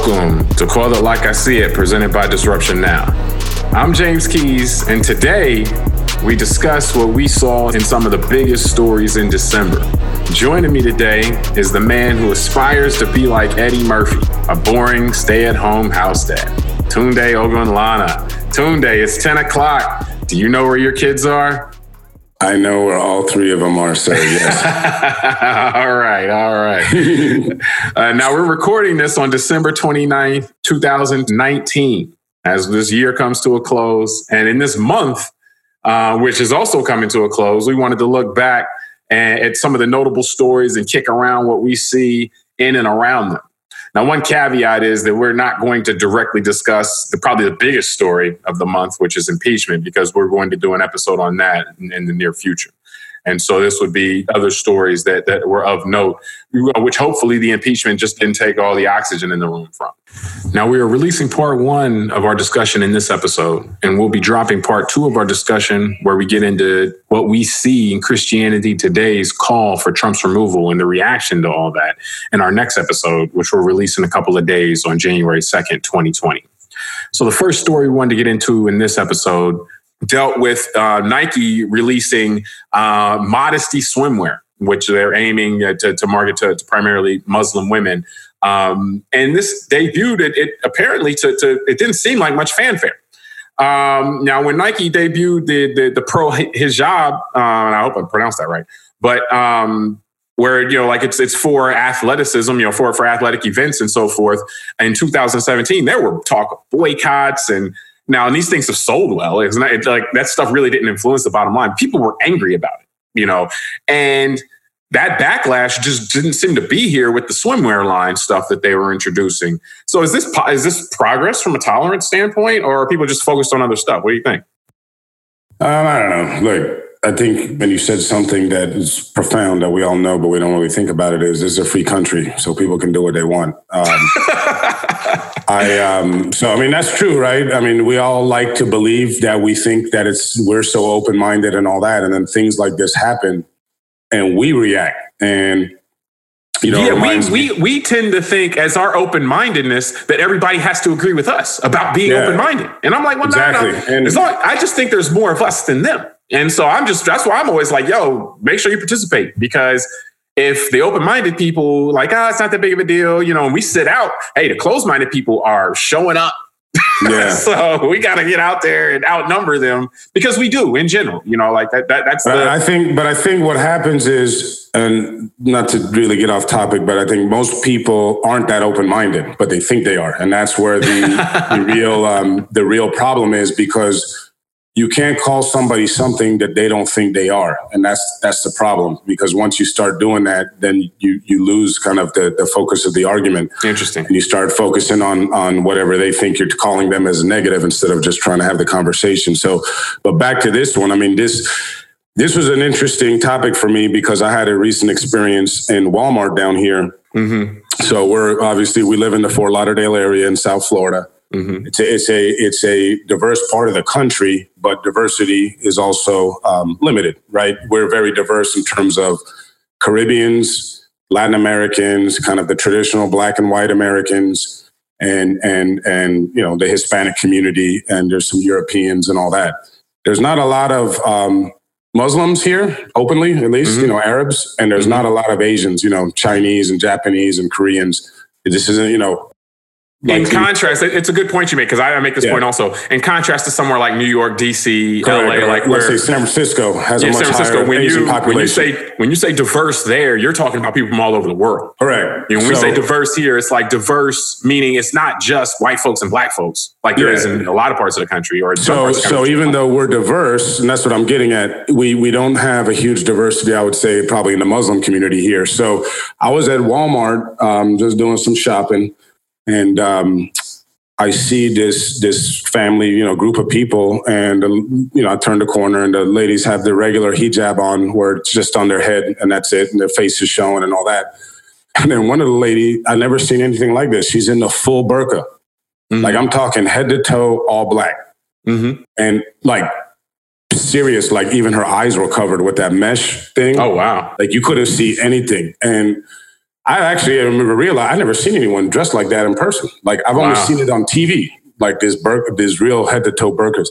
Welcome to Call It Like I See It, presented by Disruption Now. I'm James Keys, and today we discuss what we saw in some of the biggest stories in December. Joining me today is the man who aspires to be like Eddie Murphy, a boring stay at home house dad. Tunde Ogunlana. Tunde, it's 10 o'clock. Do you know where your kids are? I know where all three of them are, so Yes. all right, all right. uh, now we're recording this on December 29th, 2019, as this year comes to a close. And in this month, uh, which is also coming to a close, we wanted to look back at some of the notable stories and kick around what we see in and around them. Now, one caveat is that we're not going to directly discuss the probably the biggest story of the month, which is impeachment, because we're going to do an episode on that in, in the near future. And so this would be other stories that, that were of note, which hopefully the impeachment just didn't take all the oxygen in the room from. Now, we are releasing part one of our discussion in this episode, and we'll be dropping part two of our discussion where we get into what we see in Christianity today's call for Trump's removal and the reaction to all that in our next episode, which we'll release in a couple of days on January 2nd, 2020. So, the first story we wanted to get into in this episode dealt with uh, Nike releasing uh, modesty swimwear, which they're aiming uh, to, to market to, to, primarily Muslim women. Um, and this debuted it, it apparently to, to, it didn't seem like much fanfare. Um, now, when Nike debuted the the, the pro hijab, uh, and I hope I pronounced that right, but um, where you know like it's it's for athleticism you know for for athletic events and so forth in 2017 there were talk of boycotts and now, and these things have sold well. It's not like that stuff really didn't influence the bottom line. People were angry about it, you know, and that backlash just didn't seem to be here with the swimwear line stuff that they were introducing. So is this is this progress from a tolerance standpoint, or are people just focused on other stuff? What do you think? Um, I don't know. Look, I think when you said something that is profound that we all know, but we don't really think about it, is this is a free country, so people can do what they want. Um, I um, so I mean that's true, right? I mean we all like to believe that we think that it's we're so open minded and all that, and then things like this happen, and we react, and you know, yeah, we, we we tend to think as our open mindedness that everybody has to agree with us about being yeah. open minded, and I'm like, well, exactly. no, no. And as long, I just think there's more of us than them, and so I'm just that's why I'm always like, yo, make sure you participate because if the open-minded people like, ah, oh, it's not that big of a deal, you know, and we sit out, hey, the closed-minded people are showing up. Yeah. so we got to get out there and outnumber them because we do in general, you know, like that, that that's the- I think, but I think what happens is, and not to really get off topic, but I think most people aren't that open-minded, but they think they are. And that's where the, the real, um, the real problem is because you can't call somebody something that they don't think they are. And that's that's the problem because once you start doing that then you you lose kind of the, the focus of the argument. Interesting. And you start focusing on on whatever they think you're calling them as a negative instead of just trying to have the conversation. So but back to this one i mean this this was an interesting topic for me because i had a recent experience in walmart down here. Mm-hmm. so we're obviously we live in the fort lauderdale area in south florida Mm-hmm. It's, a, it's a it's a diverse part of the country, but diversity is also um, limited, right? We're very diverse in terms of Caribbeans, Latin Americans, kind of the traditional Black and White Americans, and and and you know the Hispanic community, and there's some Europeans and all that. There's not a lot of um, Muslims here, openly at least, mm-hmm. you know, Arabs, and there's mm-hmm. not a lot of Asians, you know, Chinese and Japanese and Koreans. This isn't, you know, in contrast, it's a good point you make because I make this yeah. point also. In contrast to somewhere like New York, DC, LA, like let's say San Francisco has yeah, a much San Francisco, higher when Asian you, population. When you say when you say diverse there, you're talking about people from all over the world. Correct. You know, when so, we say diverse here, it's like diverse meaning it's not just white folks and black folks like there yeah. is in a lot of parts of the country. Or so so even though we're diverse, and that's what I'm getting at, we we don't have a huge diversity. I would say probably in the Muslim community here. So I was at Walmart um, just doing some shopping, and um, I see this this family, you know, group of people, and you know, I turn the corner, and the ladies have the regular hijab on, where it's just on their head, and that's it, and their face is showing, and all that. And then one of the lady, I never seen anything like this. She's in the full burqa, mm-hmm. like I'm talking head to toe, all black, mm-hmm. and like serious. Like even her eyes were covered with that mesh thing. Oh wow! Like you couldn't see anything, and I actually remember realize I never seen anyone dressed like that in person. Like I've only Wow. seen it on TV, like this bur- this real head to toe burkas.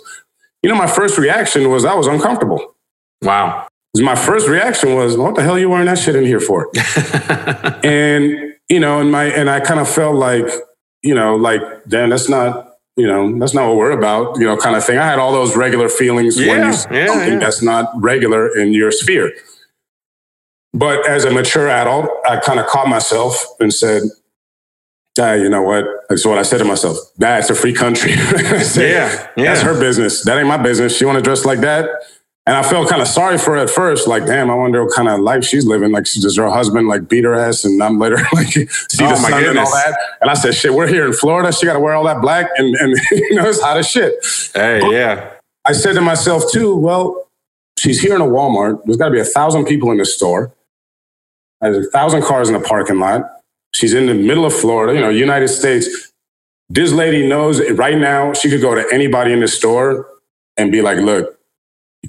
You know, my first reaction was I was uncomfortable. Wow. My first reaction was, "What the hell are you wearing that shit in here for?" and you know, and my and I kind of felt like, you know, like, damn, that's not, you know, that's not what we're about, you know, kind of thing. I had all those regular feelings when Yeah, you yeah, something yeah. that's not regular in your sphere. But as a mature adult, I kind of caught myself and said, ah, you know what? That's what I said to myself. That's a free country. Said, Yeah, yeah. That's her business. That ain't my business. She want to dress like that. And I felt kind of sorry for her at first. Like, damn, I wonder what kind of life she's living. Like, she does her husband like beat her ass, and I'm let her like see Oh, the sun and all that. And I said, shit, we're here in Florida. She got to wear all that black, and and you know it's hot as shit. Hey, yeah. I said to myself too, well, she's here in a Walmart. There's got to be a thousand people in the store. There's a thousand cars in the parking lot. She's in the middle of Florida, you know, United States. This lady knows right now she could go to anybody in the store and be like, look,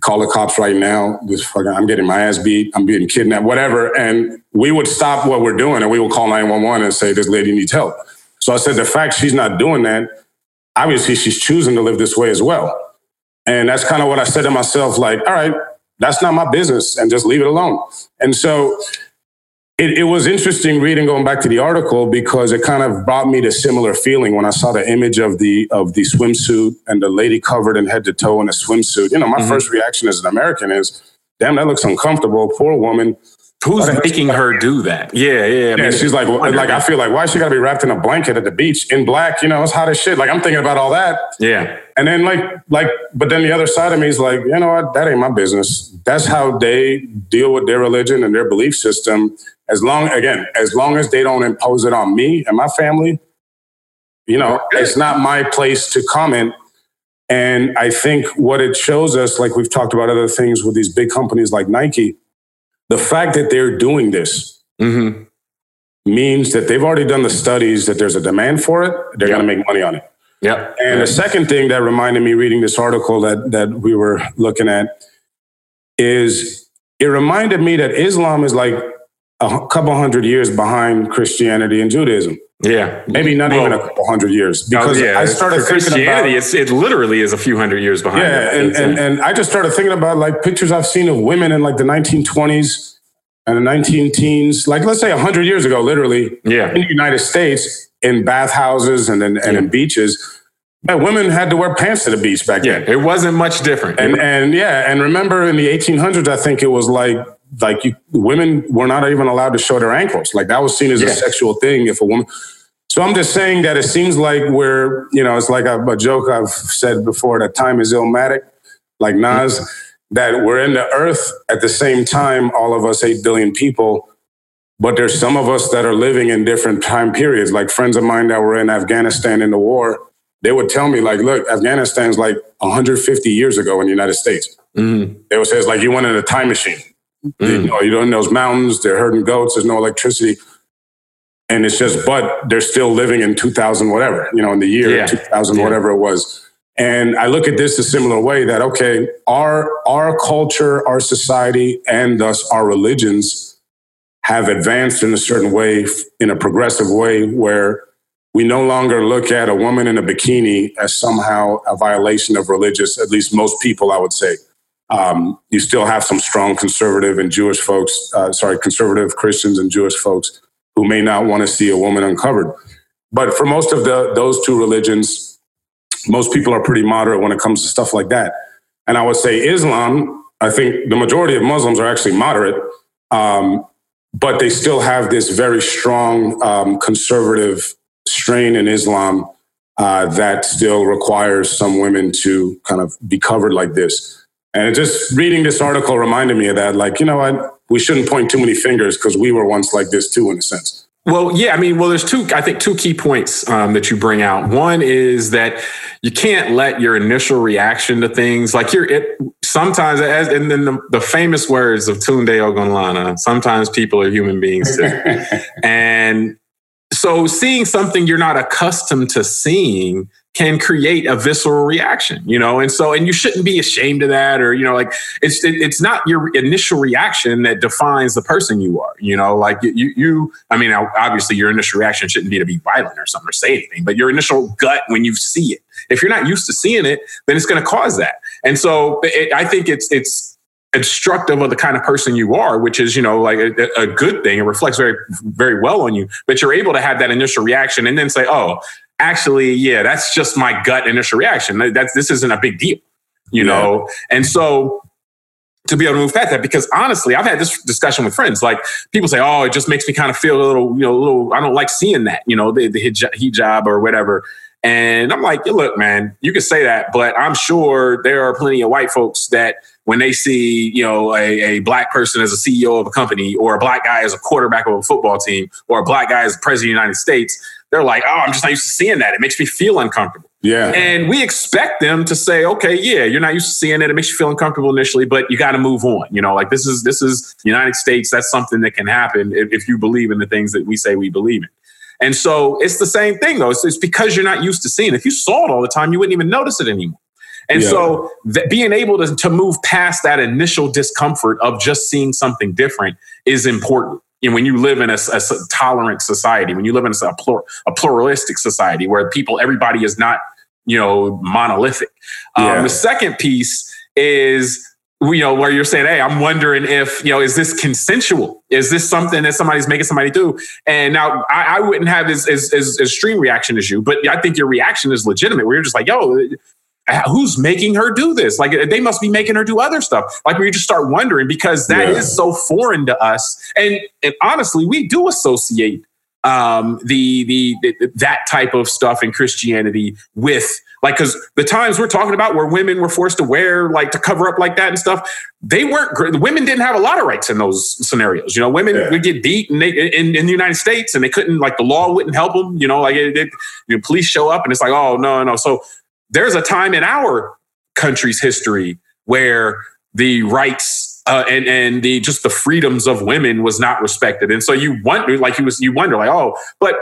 call the cops right now. This fucking, I'm getting my ass beat. I'm being kidnapped, whatever. And we would stop what we're doing and we would call 911 and say, this lady needs help. So I said, the fact she's not doing that, obviously she's choosing to live this way as well. And that's kind of what I said to myself, like, all right, that's not my business and just leave it alone. And so it, it was interesting reading going back to the article because it kind of brought me to similar feeling when I saw the image of the of the swimsuit and the lady covered in head to toe in a swimsuit. You know, my Mhm. first reaction as an American is, damn, that looks uncomfortable. Poor woman. Who's the making her do that? Yeah, yeah. I Yeah, mean, she's like, like I feel like, why she got to be wrapped in a blanket at the beach in black? You know, it's hot as shit. Like I'm thinking about all that. yeah, And then like like, but then the other side of me is like, you know what? That ain't my business. That's how they deal with their religion and their belief system. As long again, as long as they don't impose it on me and my family, you know, it's not my place to comment. And I think what it shows us, like we've talked about other things with these big companies like Nike, the fact that they're doing this hmm means that they've already done the studies that there's a demand for it. They're Yeah. going to make money on it. yep. And the second thing that reminded me reading this article that that we were looking at is it reminded me that Islam is like a couple hundred years behind Christianity and Judaism. Yeah. Maybe not Well, even a couple hundred years oh, because oh, yeah, I started for Christianity. about it's, it literally is a few hundred years behind. yeah, and, and and I just started thinking about like pictures I've seen of women in like the 1920s and the 19 teens, like let's say 100 years ago, literally yeah, in the United States in bathhouses and in, and in beaches. Man, women had to wear pants to the beach back yeah. then. It wasn't much different. And and yeah, and remember in the 1800s, I think it was like like you, women were not even allowed to show their ankles. Like that was seen as Yeah. a sexual thing if a woman. So I'm just saying that it seems like we're you know it's like a, a joke I've said before that time is illmatic, like Nas. That we're in the earth at the same time, all of us eight billion people, but there's some of us that are living in different time periods. Like friends of mine that were in Afghanistan in the war, they would tell me like, look, Afghanistan's like 150 years ago in the United States. Mhm. They would say it's like you went in a time machine. You Mm. know, you're in those mountains, they're herding goats, there's no electricity. And it's just, but they're still living in 2000, whatever, you know, in the year Yeah. 2000, Yeah. whatever it was. And I look at this a similar way that, okay, our, our culture, our society, and thus our religions have advanced in a certain way, in a progressive way, where we no longer look at a woman in a bikini as somehow a violation of religious, at least most people, I would say. Um, you still have some strong conservative and Jewish folks, uh, sorry, conservative Christians and Jewish folks who may not want to see a woman uncovered. But for most of the, those two religions, most people are pretty moderate when it comes to stuff like that. And I would say Islam, I think the majority of Muslims are actually moderate, um, but they still have this very strong um, conservative strain in Islam uh, that still requires some women to kind of be covered like this. And just reading this article reminded me of that. Like, you know what? We shouldn't point too many fingers because we were once like this too, in a sense. Well, yeah, I mean, well, there's two, I think, two key points um, that you bring out. One is that you can't let your initial reaction to things like you're it sometimes, as and then the, the famous words of Tunde Ogunlana, sometimes people are human beings too. and so seeing something you're not accustomed to seeing can create a visceral reaction, you know, and so and you shouldn't be ashamed of that, or you know, like it's it, it's not your initial reaction that defines the person you are, you know, like you you I mean, obviously your initial reaction shouldn't be to be violent or something or say anything, but your initial gut when you see it, if you're not used to seeing it, then it's going to cause that, and so it, I think it's it's instructive of the kind of person you are, which is, you know, like a, a, good thing. It reflects very, very well on you, but you're able to have that initial reaction and then say, oh, actually, yeah, that's just my gut initial reaction. That's this isn't a big deal, you yeah. know. And so to be able to move past that, because honestly, I've had this discussion with friends. Like people say, "Oh, it just makes me kind of feel a little, you know, a little. I don't like seeing that, you know, the, the hijab or whatever." And I'm like, look, man, you can say that, but I'm sure there are plenty of white folks that when they see, you know, a, a, black person as a CEO of a company or a black guy as a quarterback of a football team or a black guy as president of the United States, they're like, oh, I'm just not used to seeing that. It makes me feel uncomfortable. Yeah. And we expect them to say, okay, yeah, you're not used to seeing it. It makes you feel uncomfortable initially, but you got to move on. You know, like this is this is United States. That's something that can happen if, if, you believe in the things that we say we believe in. And so it's the same thing though. It's, it's because you're not used to seeing it. If you saw it all the time, you wouldn't even notice it anymore. And yeah. so being able to, to move past that initial discomfort of just seeing something different is important you know, when you live in a, a, tolerant society, when you live in a, plur, a, pluralistic society where people, everybody is not, you know, monolithic. Um, yeah. Um, the second piece is, you know, where you're saying, hey, I'm wondering if, you know, is this consensual? Is this something that somebody's making somebody do? And now I, I wouldn't have as, as, as, as extreme reaction as you, but I think your reaction is legitimate where you're just like, yo, who's making her do this? Like they must be making her do other stuff. Like we just start wondering because that yeah. is so foreign to us. And, and honestly, we do associate um, the, the, the that type of stuff in Christianity with like because the times we're talking about where women were forced to wear like to cover up like that and stuff, they weren't. Women didn't have a lot of rights in those scenarios. You know, women yeah. would get beat and they, in, in the United States, and they couldn't like the law wouldn't help them. You know, like it, it, you know, police show up and it's like, oh no, no. So there's a time in our country's history where the rights uh, and and the just the freedoms of women was not respected, and so you wonder, like you was you wonder, like oh, but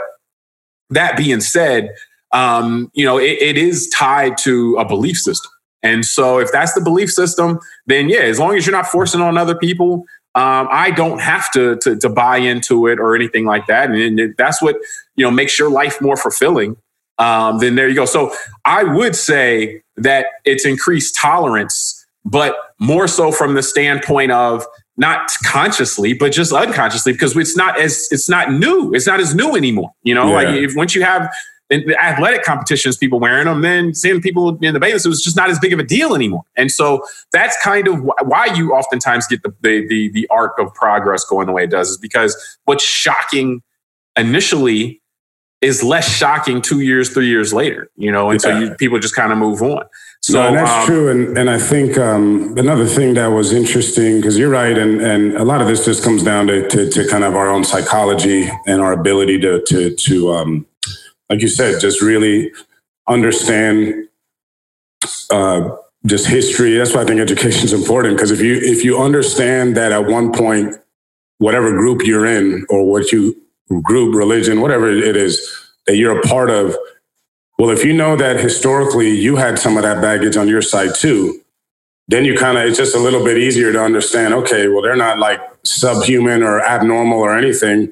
that being said, um, you know, it, it is tied to a belief system, and so if that's the belief system, then yeah, as long as you're not forcing on other people, um, I don't have to, to, to buy into it or anything like that, and that's what you know makes your life more fulfilling um, then there you go. So I would say that it's increased tolerance, but more so from the standpoint of not consciously, but just unconsciously, because it's not as it's not new. It's not as new anymore. You know, yeah. like if once you have in the athletic competitions, people wearing them, then seeing people in the bathing, it was just not as big of a deal anymore. And so that's kind of why you oftentimes get the, the the the arc of progress going the way it does, is because what's shocking initially is less shocking two years, three years later, you know, and yeah. so you, people just kind of move on. So no, that's um, true, and and I think um, another thing that was interesting because you're right, and and a lot of this just comes down to, to, to kind of our own psychology and our ability to to to um, like you said, just really understand uh, just history. That's why I think education is important because if you if you understand that at one point, whatever group you're in or what you group, religion, whatever it is that you're a part of. Well, if you know that historically you had some of that baggage on your side too, then you kind of, it's just a little bit easier to understand, okay, well, they're not like subhuman or abnormal or anything.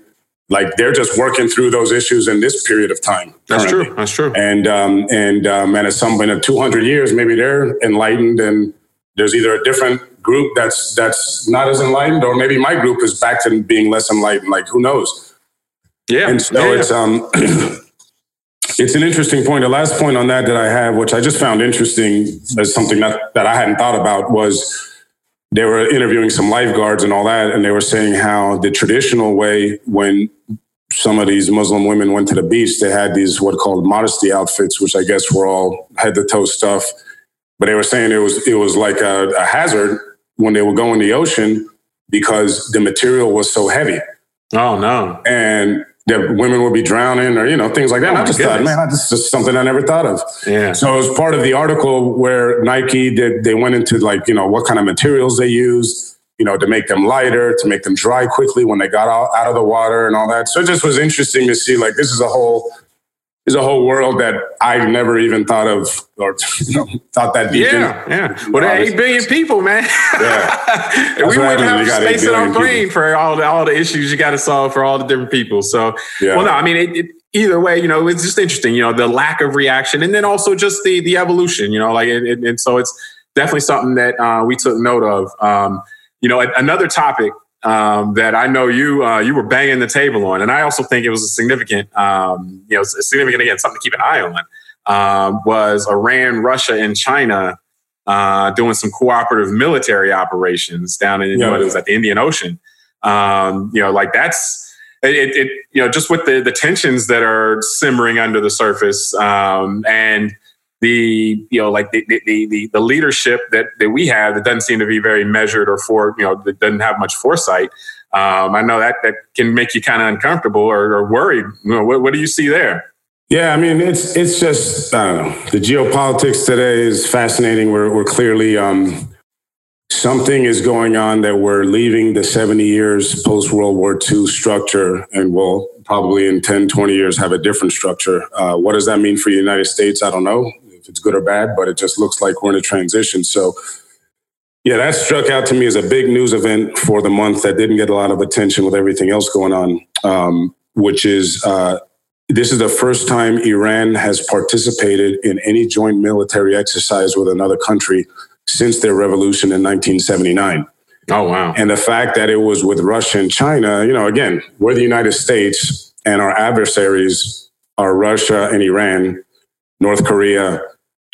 Like they're just working through those issues in this period of time. That's currently. true. That's true. And um, and um, and at some point in 200 years, maybe they're enlightened, and there's either a different group that's that's not as enlightened, or maybe my group is back to being less enlightened. Like who knows? Yeah. And so yeah, it's um it's an interesting point. The last point on that that I have, which I just found interesting as something that, that I hadn't thought about was they were interviewing some lifeguards and all that, and they were saying how the traditional way when some of these Muslim women went to the beach, they had these what called modesty outfits, which I guess were all head to toe stuff. But they were saying it was it was like a, a hazard when they would go in the ocean because the material was so heavy. Oh no! And that women would be drowning or you know things like that. Oh, I just goodness. thought, man, this is something I never thought of. Yeah. So it was part of the article where Nike did. They went into like you know what kind of materials they used, you know, to make them lighter, to make them dry quickly when they got out, out of the water and all that. So it just was interesting to see like this is a whole. Is a whole world that I never even thought of or you know, thought that deep yeah, in. Yeah, Well, there are 8 billion people, man. Yeah. we wouldn't have space in our brain people. for all the, all the issues you got to solve for all the different people. So, yeah. well, no, I mean, it, it, either way, you know, it's just interesting, you know, the lack of reaction and then also just the the evolution, you know, like, and, and so it's definitely something that uh, we took note of. Um, you know, another topic um, that I know you uh, you were banging the table on, and I also think it was a significant, um, you know, significant again, something to keep an eye on. Um, was Iran, Russia, and China uh, doing some cooperative military operations down in yeah. what it was at the Indian Ocean. Um, you know, like that's it, it, You know, just with the the tensions that are simmering under the surface, um, and the you know like the the the, the leadership that that we have that doesn't seem to be very measured or for you know that doesn't have much foresight. Um, I know that that can make you kind of uncomfortable or, or worried. You know, what, what do you see there? Yeah, I mean it's it's just I don't know. The geopolitics today is fascinating. We're we're clearly um, something is going on that we're leaving the 70 years post World War II structure and we'll probably in 10, 20 years have a different structure. Uh, what does that mean for the United States? I don't know if it's good or bad, but it just looks like we're in a transition. So, yeah, that struck out to me as a big news event for the month that didn't get a lot of attention with everything else going on, um, which is uh, this is the first time Iran has participated in any joint military exercise with another country since their revolution in 1979. Oh, wow. And the fact that it was with Russia and China, you know, again, we're the United States and our adversaries are Russia and Iran, North Korea,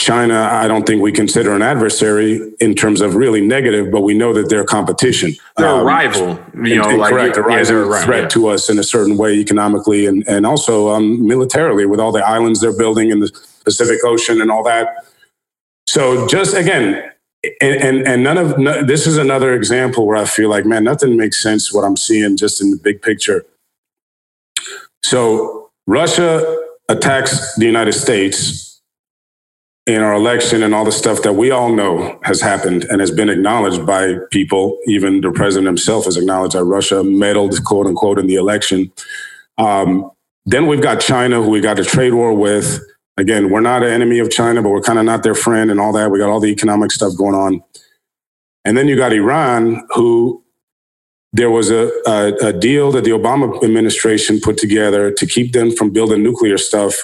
China, I don't think we consider an adversary in terms of really negative, but we know that they're competition. They're um, a rival, you know, like correct, a rising yeah, threat yeah. to us in a certain way economically and, and also um, militarily with all the islands they're building in the Pacific Ocean and all that. So just again, and, and, and none of no, this is another example where I feel like, man, nothing makes sense what I'm seeing just in the big picture. So Russia attacks the United States in our election and all the stuff that we all know has happened and has been acknowledged by people. Even the president himself has acknowledged that Russia meddled, quote unquote, in the election. Um, then we've got China, who we got a trade war with. Again, we're not an enemy of China, but we're kind of not their friend and all that. We got all the economic stuff going on. And then you got Iran, who there was a, a, a deal that the Obama administration put together to keep them from building nuclear stuff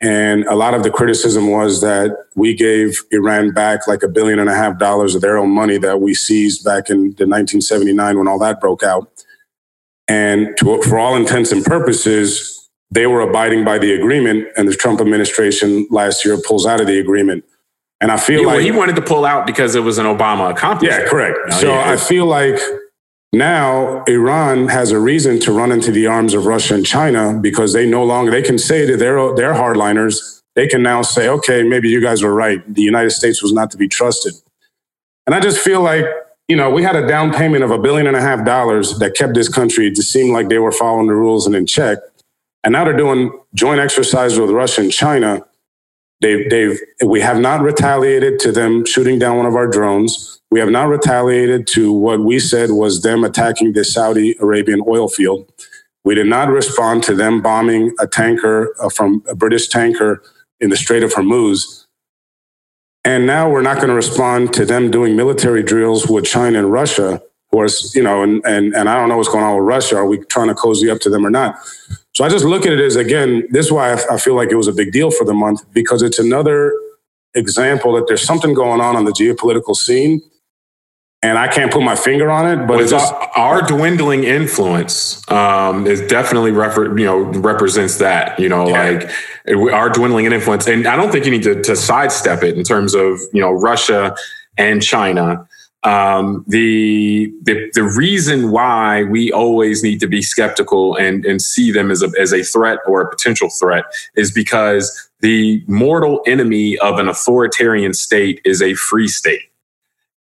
and a lot of the criticism was that we gave Iran back like a billion and a half dollars of their own money that we seized back in the 1979 when all that broke out. And to, for all intents and purposes, they were abiding by the agreement, and the Trump administration last year pulls out of the agreement. And I feel like well, he wanted to pull out because it was an Obama accomplishment. Yeah, correct. So yeah. I feel like now, Iran has a reason to run into the arms of Russia and China because they no longer they can say to their their hardliners, they can now say, okay, maybe you guys were right. The United States was not to be trusted. And I just feel like, you know, we had a down payment of a billion and a half dollars that kept this country to seem like they were following the rules and in check. And now they're doing joint exercises with Russia and China. They've, they've, we have not retaliated to them shooting down one of our drones. We have not retaliated to what we said was them attacking the Saudi Arabian oil field. We did not respond to them bombing a tanker uh, from a British tanker in the Strait of Hormuz. And now we're not going to respond to them doing military drills with China and Russia, are, you know, and, and, and I don't know what's going on with Russia. Are we trying to cozy up to them or not? So I just look at it as, again, this is why I, I feel like it was a big deal for the month, because it's another example that there's something going on on the geopolitical scene and I can't put my finger on it, but it's just, our, dwindling influence um, is definitely refer, you know represents that you know yeah. like our dwindling influence, and I don't think you need to, to sidestep it in terms of you know Russia and China. Um, the, the the reason why we always need to be skeptical and and see them as a as a threat or a potential threat is because the mortal enemy of an authoritarian state is a free state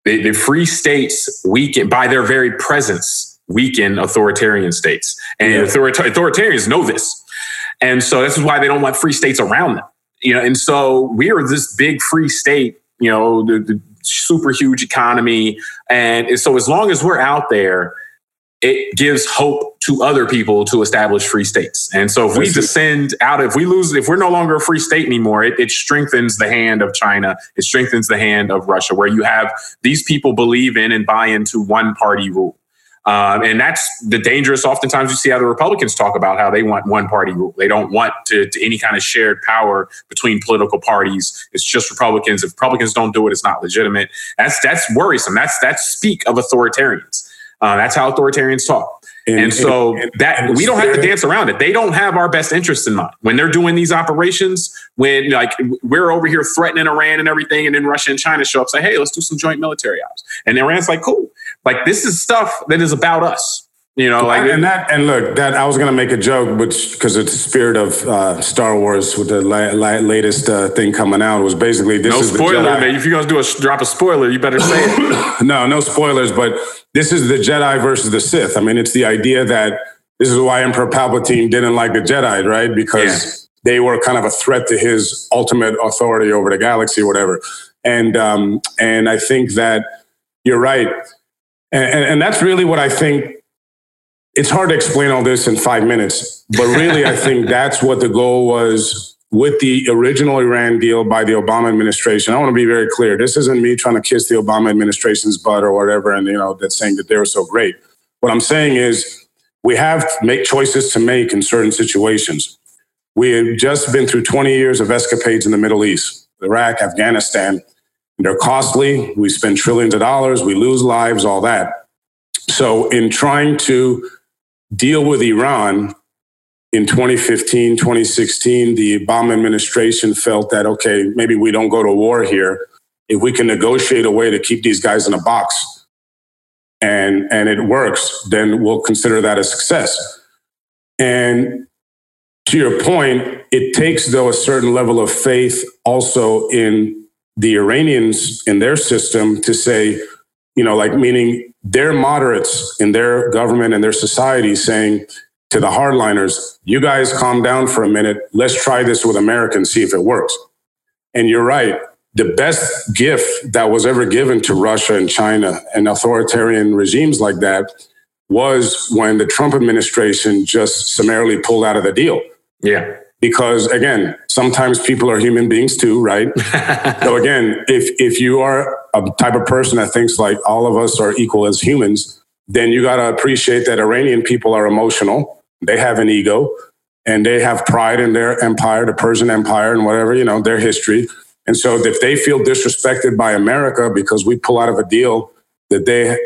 the, the free states weaken by their very presence, weaken authoritarian states. And yeah. authoritarians know this. And so this is why they don't want free states around them. You know, and so we are this big free state, you know, the, the super huge economy. And so as long as we're out there, it gives hope to other people to establish free states. And so if we descend out, if we lose, if we're no longer a free state anymore, it, it strengthens the hand of China. It strengthens the hand of Russia, where you have these people believe in and buy into one party rule. Um, and that's the dangerous. Oftentimes, you see how the Republicans talk about how they want one party rule. They don't want to, to, any kind of shared power between political parties. It's just Republicans. If Republicans don't do it, it's not legitimate. That's that's worrisome. That's that's speak of authoritarians. Uh, that's how authoritarians talk. And, and so and, that and we don't have to dance around it. They don't have our best interests in mind when they're doing these operations. When like we're over here threatening Iran and everything, and then Russia and China show up, say, "Hey, let's do some joint military ops," and Iran's like, "Cool." Like this is stuff that is about us. You know, like and that and look that I was gonna make a joke, which because it's the spirit of uh, Star Wars with the la- la- latest uh, thing coming out was basically this no is spoiler, man. If you're gonna do a drop a spoiler, you better say it. no, no spoilers, but this is the Jedi versus the Sith. I mean, it's the idea that this is why Emperor Palpatine didn't like the Jedi, right? Because yeah. they were kind of a threat to his ultimate authority over the galaxy, or whatever. And um, and I think that you're right, and, and, and that's really what I think it's hard to explain all this in five minutes, but really, I think that's what the goal was with the original Iran deal by the Obama administration. I want to be very clear. This isn't me trying to kiss the Obama administration's butt or whatever, and you know that's saying that they were so great. What I'm saying is we have to make choices to make in certain situations. We have just been through 20 years of escapades in the Middle East, Iraq, Afghanistan. They're costly. We spend trillions of dollars. We lose lives, all that. So, in trying to deal with Iran in 2015, 2016, the Obama administration felt that, okay, maybe we don't go to war here. If we can negotiate a way to keep these guys in a box and, and it works, then we'll consider that a success. And to your point, it takes, though, a certain level of faith also in the Iranians in their system to say, you know, like meaning they're moderates in their government and their society saying to the hardliners, you guys calm down for a minute. Let's try this with Americans, see if it works. And you're right. The best gift that was ever given to Russia and China and authoritarian regimes like that was when the Trump administration just summarily pulled out of the deal. Yeah because again sometimes people are human beings too right? So again if if you are a type of person that thinks like all of us are equal as humans then you got to appreciate that iranian people are emotional. They have an ego and they have pride in their empire the persian empire and whatever you know their history. And so if they feel disrespected by america because we pull out of a deal that they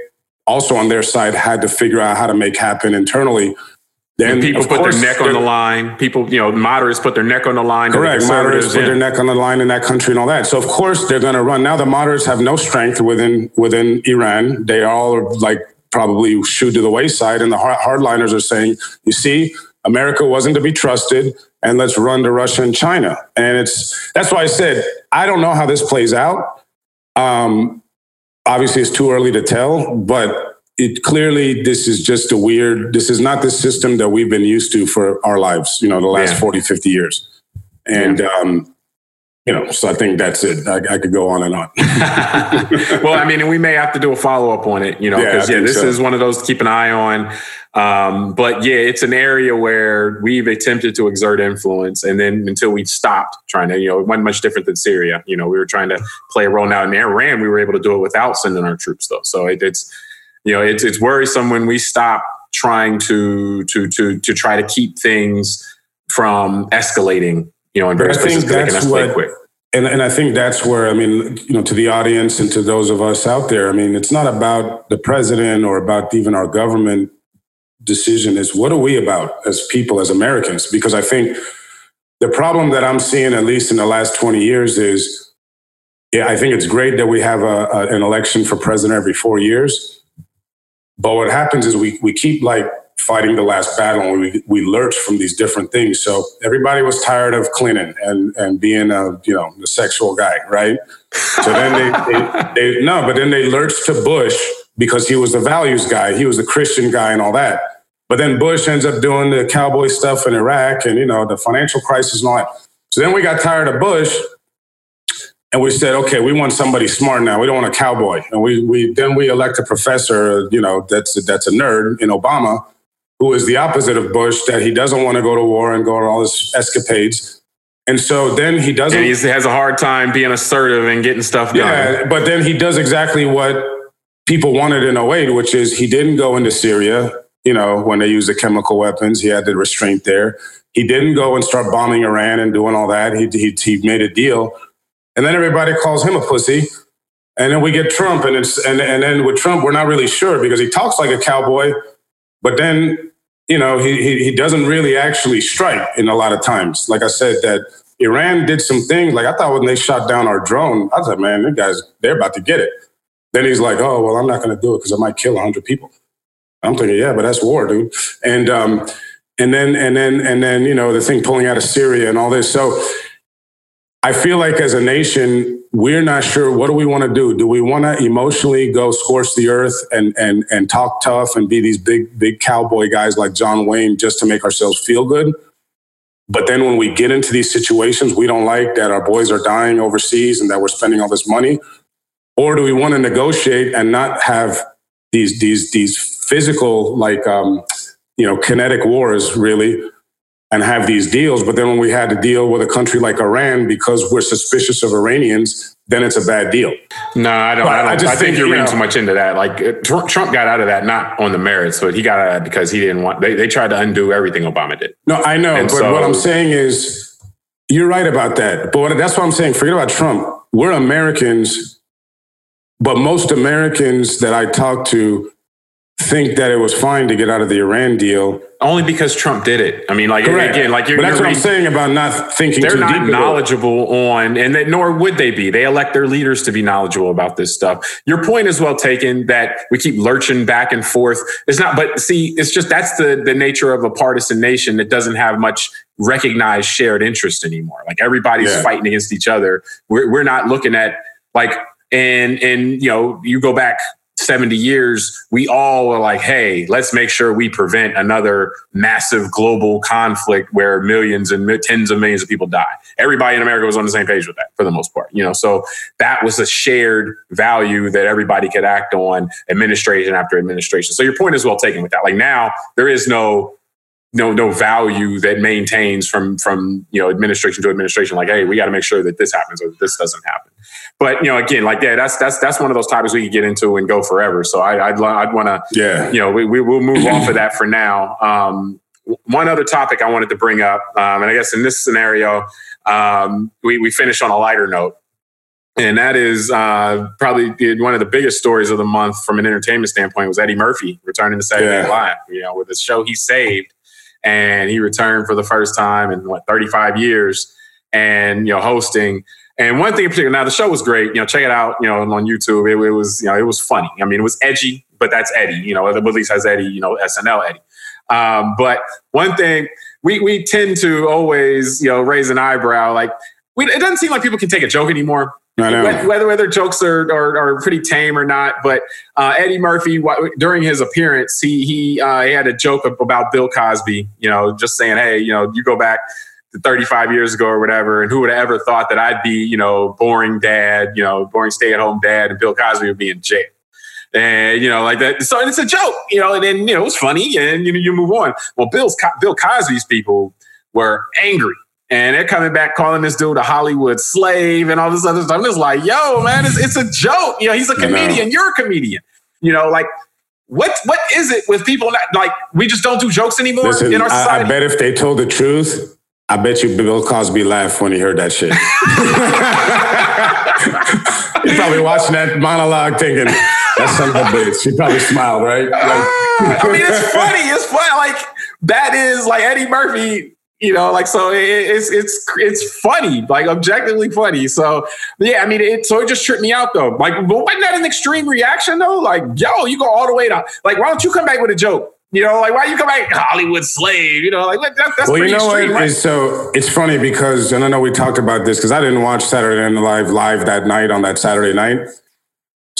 also on their side had to figure out how to make happen internally then people put their neck on the line. People, you know, moderates put their neck on the line. Correct. Moderates put their neck on the line in that country and all that. So of course they're going to run. Now the moderates have no strength within within Iran. They all are like probably shoot to the wayside, and the hardliners are saying, "You see, America wasn't to be trusted, and let's run to Russia and China." And it's that's why I said I don't know how this plays out. Um, obviously, it's too early to tell, but it clearly this is just a weird this is not the system that we've been used to for our lives you know the last yeah. 40 50 years. And yeah. um you know so i think that's it. I, I could go on and on. Well i mean we may have to do a follow-up on it you know because yeah, yeah this so. is one of those to keep an eye on. Um, but yeah it's an area where we've attempted to exert influence and then until we stopped trying to you know it wasn't much different than syria. You know we were trying to play a role. Now in iran we were able to do it without sending our troops though. So it, it's you know, it's it's worrisome when we stop trying to to to to try to keep things from escalating. You know, in various places because they can escalate quick. And, and I think that's where, I mean, you know, to the audience and to those of us out there, I mean, it's not about the president or about even our government decision. Is what are we about as people, as Americans? Because I think the problem that I'm seeing, at least in the last 20 years, is yeah, I think it's great that we have a, a, an election for president every four years. But what happens is we we keep like fighting the last battle and we, we lurch from these different things. So everybody was tired of Clinton and, and being a, you know, the sexual guy, right? So then they, they, they, no, but then they lurched to Bush because he was the values guy. He was the Christian guy and all that. But then Bush ends up doing the cowboy stuff in Iraq and, you know, the financial crisis and all that. So then we got tired of Bush and we said, okay, we want somebody smart now. We don't want a cowboy. And we we then we elect a professor, you know, that's that's a nerd in Obama, who is the opposite of Bush, that he doesn't want to go to war and go on all his escapades. And so then he doesn't. And he has a hard time being assertive and getting stuff done. Yeah, but then he does exactly what people wanted in 08, which is he didn't go into Syria, you know, when they used the chemical weapons. He had the restraint there. He didn't go and start bombing Iran and doing all that. He, he, he made a deal. And then everybody calls him a pussy. And then we get Trump, and it's and, and then with Trump, we're not really sure because he talks like a cowboy, but then you know he, he he doesn't really actually strike in a lot of times. Like I said, that Iran did some things. Like I thought when they shot down our drone, I thought, man, these guys they're about to get it. Then he's like, oh well, I'm not going to do it because I might kill hundred people. I'm thinking, yeah, but that's war, dude. And um, and then and then and then you know the thing pulling out of Syria and all this. So I feel like as a nation, we're not sure what do we want to do. Do we want to emotionally go scorch the earth and and and talk tough and be these big big cowboy guys like John Wayne just to make ourselves feel good? But then when we get into these situations, we don't like that our boys are dying overseas and that we're spending all this money. Or do we want to negotiate and not have these these these physical like um, you know kinetic wars really and have these deals. But then when we had to deal with a country like Iran because we're suspicious of Iranians, then it's a bad deal. No, I don't. I, don't, I, just I think, think you're reading know, too much into that. Like uh, Trump got out of that not on the merits, but he got out of that because he didn't want. They, they tried to undo everything Obama did. No, I know, and but so, what I'm saying is, you're right about that. But what, that's what I'm saying. Forget about Trump. We're Americans, but most Americans that I talk to think that it was fine to get out of the Iran deal. Only because Trump did it. I mean, like Correct. again, like you're. But that's you're what I'm saying about not thinking. They're not knowledgeable on, and they, nor would they be. They elect their leaders to be knowledgeable about this stuff. Your point is well taken that we keep lurching back and forth. It's not, but see, it's just that's the the nature of a partisan nation that doesn't have much recognized shared interest anymore. Like everybody's yeah. fighting against each other. We're we're not looking at like and and you know you go back 70 years, we all were like, hey, let's make sure we prevent another massive global conflict where millions and tens of millions of people die. Everybody in America was on the same page with that for the most part, you know. So that was a shared value that everybody could act on administration after administration. So your point is well taken with that. Like now, there is no no no value that maintains from from you know administration to administration like hey we got to make sure that this happens or this doesn't happen but you know, again, like yeah, that's that's that's one of those topics we could get into and go forever. So I, I'd I'd want to yeah, you know, we, we will move off of that for now. Um, one other topic I wanted to bring up, um, and I guess in this scenario, um, we we finish on a lighter note. And that is uh, probably one of the biggest stories of the month from an entertainment standpoint was Eddie Murphy returning to Saturday Night Live. You know, with the show he saved, and he returned for the first time in what 35 years, and you know, hosting and one thing in particular, now the show was great. You know, check it out. You know, on YouTube, it, it, was you know it was funny. I mean, it was edgy, but that's Eddie. You know, at least has Eddie. You know, SNL Eddie. Um, but one thing we we tend to always you know raise an eyebrow. Like we, it doesn't seem like people can take a joke anymore. Whether whether jokes are, are, are pretty tame or not, but uh, Eddie Murphy during his appearance, he he uh, he had a joke about Bill Cosby. You know, just saying, hey, you know, you go back 35 years ago or whatever, and who would have ever thought that I'd be, you know, boring dad, you know, boring stay at home dad, and Bill Cosby would be in jail. And you know, like that. So it's a joke, you know, and then you know, it's funny, and you know, you move on. Well, Bill's Bill Cosby's people were angry. And they're coming back calling this dude a Hollywood slave and all this other stuff. I'm just like, yo, man, it's, it's a joke. You know, he's a comedian. You're a comedian. You know, like what what is it with people that like we just don't do jokes annie-more Listen, in our society? I, I bet if they told the truth, I bet you Bill Cosby laughed when he heard that shit. He's probably watching that monologue thinking, that's a bitch. He probably smiled, right? Like, ah, I mean, it's funny. It's funny. Like, that is like Eddie Murphy you know, like so it's it's it's funny, like objectively funny. So yeah, I mean, it so it just tripped me out though. Like, wasn't that an extreme reaction though? Like, yo, you go all the way to like, why don't you come back with a joke? You know, like why you come back Hollywood slave? You know, like that, that's well, pretty you know extreme, what? Right? So it's funny because, and I know we talked about this because I didn't watch Saturday Night Live live that night on that Saturday night.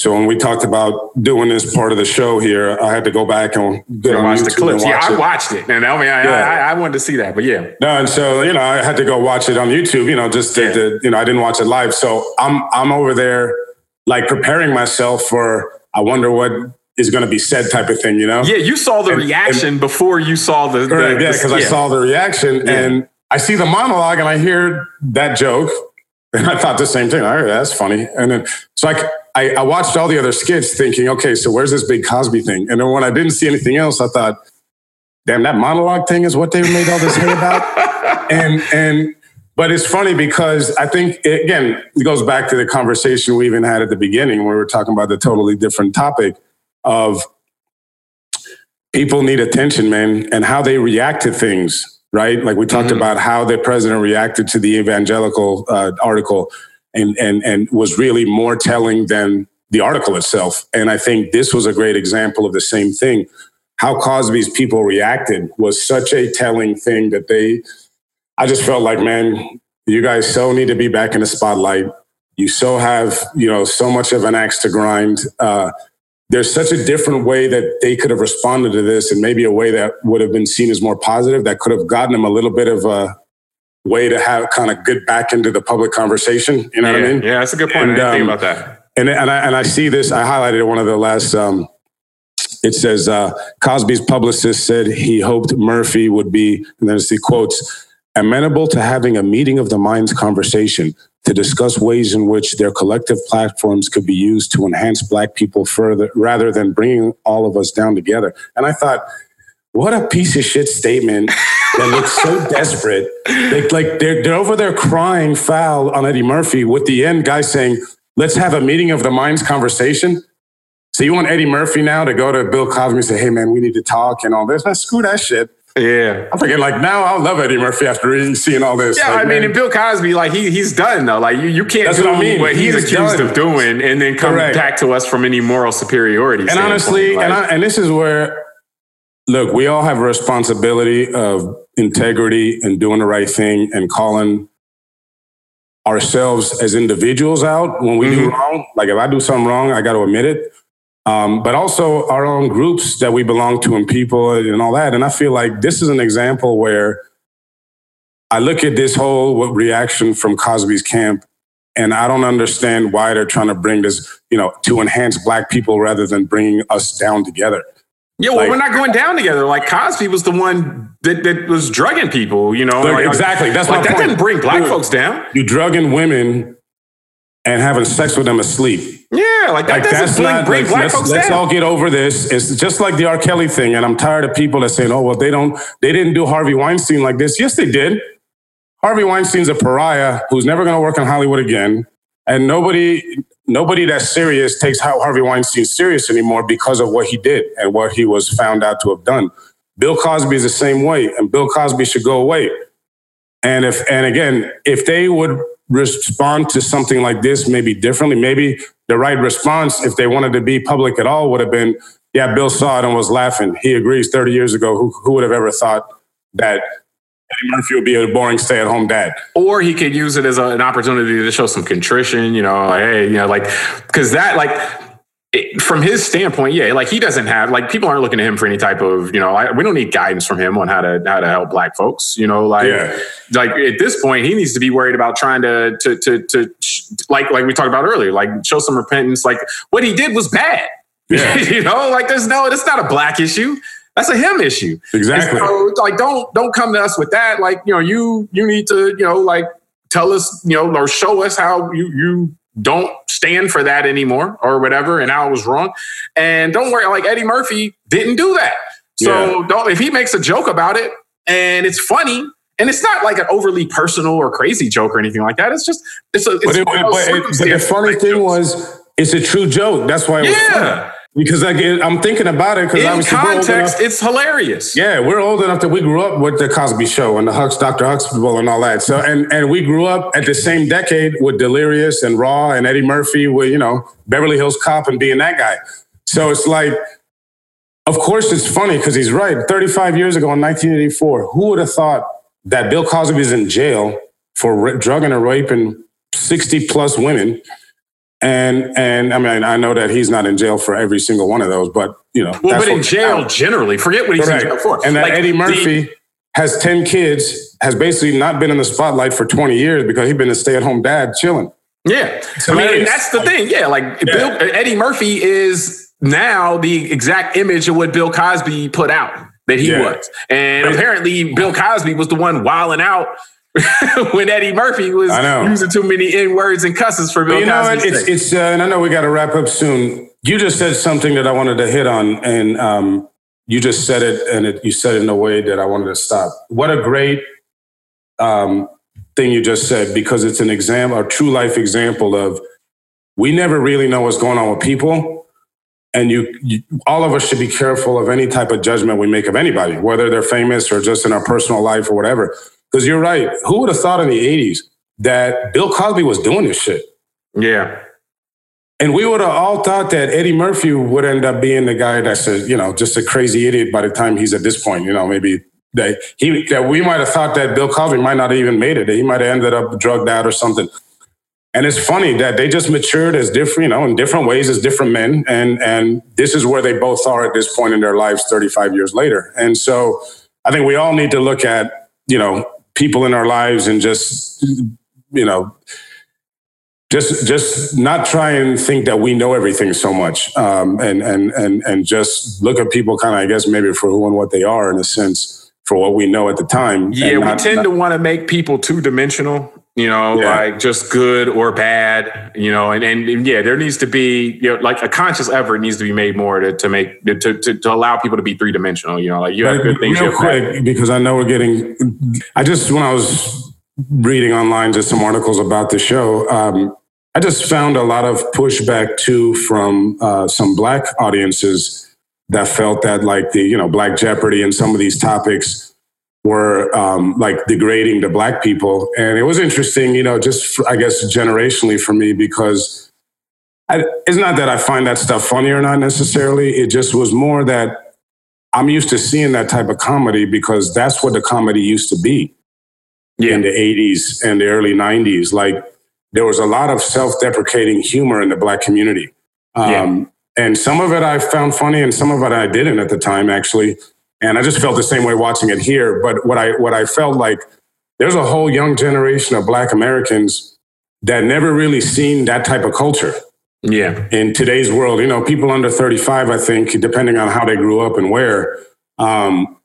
So when we talked about doing this part of the show here, I had to go back and get on watch YouTube the clips. Watch yeah, I watched it, and I mean, I, yeah. I, I, wanted to see that, but yeah. No, and so you know, I had to go watch it on YouTube. You know, just to, yeah. to, you know, I didn't watch it live, so I'm I'm over there like preparing myself for. I wonder what is going to be said type of thing, you know? Yeah, you saw the and, reaction and, before you saw the. Correct, the, yeah, because yeah. I saw the reaction and I see the monologue and I hear that joke. And I thought the same thing. All right, that's funny. And then, so I, I, I watched all the other skits thinking, okay, so where's this big Cosby thing? And then when I didn't see anything else, I thought, damn, that monologue thing is what they made all this hate about. and, and, but it's funny because I think, it, again, it goes back to the conversation we even had at the beginning where we were talking about the totally different topic of people need attention, man, and how they react to things, right? Like we talked mm-hmm. about how the president reacted to the evangelical uh, article and, and, and was really more telling than the article itself. And I think this was a great example of the same thing. How Cosby's people reacted was such a telling thing that they, I just felt like, man, you guys so need to be back in the spotlight. You so have, you know, so much of an axe to grind. Uh, there's such a different way that they could have responded to this and maybe a way that would have been seen as more positive that could have gotten them a little bit of a way to have kind of get back into the public conversation. You know yeah, what I mean? Yeah, that's a good point. And, I didn't um, think about that. And, and, I, and I see this, I highlighted one of the last, um, it says uh, Cosby's publicist said he hoped Murphy would be, and then it's the quotes, amenable to having a meeting of the minds conversation to discuss ways in which their collective platforms could be used to enhance Black people further rather than bringing all of us down together. And I thought, what a piece of shit statement that looks so desperate. They, like they're, they're over there crying foul on Eddie Murphy with the end guy saying, let's have a meeting of the minds conversation. So you want Eddie Murphy now to go to Bill Cosby and say, hey man, we need to talk and all this. Now, screw that shit. Yeah, I'm thinking like now I love Eddie Murphy after seeing all this. Yeah, like, I mean, and Bill Cosby, like he he's done though. Like you, you can't That's do what, I mean. what he's, he's accused done. of doing, and then come Correct. back to us from any moral superiority. And honestly, like, and I, and this is where look, we all have a responsibility of integrity and doing the right thing and calling ourselves as individuals out when we mm-hmm. do wrong. Like if I do something wrong, I got to admit it um, but also our own groups that we belong to and people and all that. And I feel like this is an example where I look at this whole reaction from Cosby's camp and I don't understand why they're trying to bring this, you know, to enhance black people rather than bringing us down together. Yeah, well, like, we're not going down together. Like Cosby was the one that, that was drugging people, you know. Like, exactly. That's like, my that point. didn't bring black folks down. You drugging women and having sex with them asleep. Yeah, like that like that's bring, not, bring like, black let's, folks let's down. all get over this. It's just like the R. Kelly thing, and I'm tired of people that saying, "Oh, well, they don't, they didn't do Harvey Weinstein like this." Yes, they did. Harvey Weinstein's a pariah who's never going to work in Hollywood again, and nobody, nobody that's serious takes Harvey Weinstein serious anymore because of what he did and what he was found out to have done. Bill Cosby is the same way, and Bill Cosby should go away. And if, and again, if they would respond to something like this maybe differently. Maybe the right response, if they wanted to be public at all, would have been, yeah, Bill saw it and was laughing. He agrees 30 years ago. Who, who would have ever thought that Eddie Murphy would be a boring stay at home dad? Or he could use it as a, an opportunity to show some contrition, you know, like, hey, you know, like, because that, like, it, from his standpoint, yeah, like he doesn't have like people aren't looking to him for any type of you know I, we don't need guidance from him on how to how to help black folks. You know, like yeah. like at this point, he needs to be worried about trying to to to to like like we talked about earlier, like show some repentance. Like what he did was bad. Yeah. you know, like there's no, it's not a black issue. That's a him issue. Exactly. So, like don't don't come to us with that. Like you know, you you need to you know like tell us you know or show us how you you don't stand for that anymore or whatever and I was wrong. And don't worry, like Eddie Murphy didn't do that. So yeah. don't if he makes a joke about it and it's funny and it's not like an overly personal or crazy joke or anything like that. It's just it's a. It's but, it, but, it, but the funny thing jokes. was, it's a true joke. That's why. It yeah. Was because like I'm thinking about it because obviously context, it's hilarious. Yeah, we're old enough that we grew up with the Cosby Show and the Hux, Dr. Huxtable, and all that. So and and we grew up at the same decade with Delirious and Raw and Eddie Murphy with you know Beverly Hills Cop and being that guy. So it's like, of course, it's funny because he's right. 35 years ago in 1984, who would have thought that Bill Cosby is in jail for drugging and raping 60 plus women? And and I mean, I know that he's not in jail for every single one of those, but you know, well, but in jail generally, forget what he's correct. in jail for. And that like Eddie Murphy the, has ten kids, has basically not been in the spotlight for twenty years because he's been a stay-at-home dad chilling. Yeah, I mean, that's the thing. Yeah, like yeah. Bill, Eddie Murphy is now the exact image of what Bill Cosby put out that he yeah. was. And apparently Bill Cosby was the one wilding out when Eddie Murphy was using too many N words and cusses for Bill you know. It's, it's uh, and I know we got to wrap up soon. You just said something that I wanted to hit on, and um, you just said it, and it, you said it in a way that I wanted to stop. What a great um, thing you just said, because it's an example, a true life example of we never really know what's going on with people and you, you, all of us should be careful of any type of judgment we make of anybody whether they're famous or just in our personal life or whatever because you're right who would have thought in the 80s that bill cosby was doing this shit yeah and we would have all thought that eddie murphy would end up being the guy that's a you know just a crazy idiot by the time he's at this point you know maybe that he that we might have thought that bill cosby might not have even made it he might have ended up drugged out or something and it's funny that they just matured as different, you know, in different ways as different men. And and this is where they both are at this point in their lives 35 years later. And so I think we all need to look at, you know, people in our lives and just, you know, just just not try and think that we know everything so much. Um, and and and and just look at people kind of, I guess, maybe for who and what they are in a sense for what we know at the time. Yeah, not, we tend not, to want to make people two dimensional you know, yeah. like just good or bad, you know, and, and, and yeah, there needs to be, you know, like a conscious effort needs to be made more to, to make, to, to, to allow people to be three dimensional, you know, like you have good things. Real quick, because I know we're getting, I just, when I was reading online just some articles about the show, um, I just found a lot of pushback too from uh, some black audiences that felt that like the, you know, Black Jeopardy and some of these topics were um, like degrading to black people. And it was interesting, you know, just I guess generationally for me because I, it's not that I find that stuff funny or not necessarily. It just was more that I'm used to seeing that type of comedy because that's what the comedy used to be yeah. in the 80s and the early 90s. Like there was a lot of self-deprecating humor in the black community. Um, yeah. And some of it I found funny and some of it I didn't at the time, actually. And I just felt the same way watching it here. But what I what I felt like there's a whole young generation of Black Americans that never really seen that type of culture. Yeah. In today's world, you know, people under 35, I think, depending on how they grew up and where, um,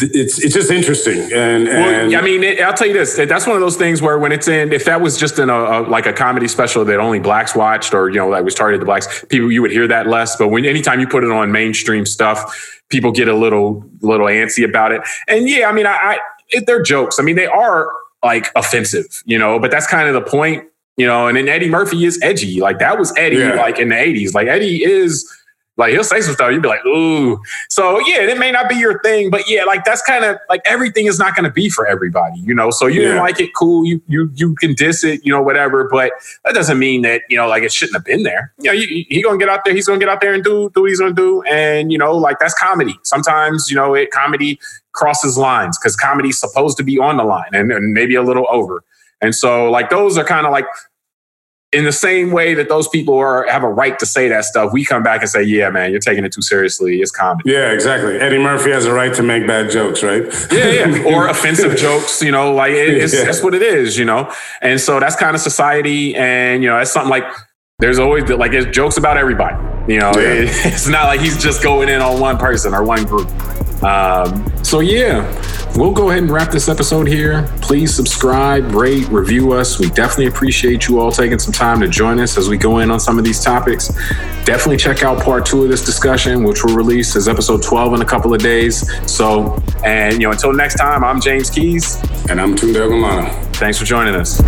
it's it's just interesting and, and well, I mean it, I'll tell you this that's one of those things where when it's in if that was just in a, a, like a comedy special that only blacks watched or you know that was targeted to blacks people you would hear that less but when anytime you put it on mainstream stuff people get a little little antsy about it. And yeah I mean I, I it, they're jokes. I mean they are like offensive you know but that's kind of the point you know and then Eddie Murphy is edgy. Like that was Eddie yeah. like in the 80s like Eddie is like he'll say some stuff, you'd be like, ooh. So yeah, it may not be your thing, but yeah, like that's kind of like everything is not going to be for everybody, you know. So you yeah. didn't like it, cool. You you you can diss it, you know, whatever. But that doesn't mean that you know, like it shouldn't have been there. You know, he, he gonna get out there. He's gonna get out there and do do what he's gonna do, and you know, like that's comedy. Sometimes you know, it comedy crosses lines because comedy's supposed to be on the line and, and maybe a little over. And so, like those are kind of like in the same way that those people are have a right to say that stuff, we come back and say, "Yeah, man, you're taking it too seriously. It's comedy." Yeah, exactly. Eddie Murphy has a right to make bad jokes, right? yeah, yeah, or offensive jokes. You know, like it, it's yeah. that's what it is. You know, and so that's kind of society, and you know, it's something like there's always like there's jokes about everybody. You know, yeah. it, it's not like he's just going in on one person or one group. Um, so yeah, we'll go ahead and wrap this episode here. Please subscribe, rate, review us. We definitely appreciate you all taking some time to join us as we go in on some of these topics. Definitely check out part two of this discussion, which will release as episode 12 in a couple of days. So, and you know, until next time, I'm James Keys. And I'm Tunde Ogunlana. Thanks for joining us.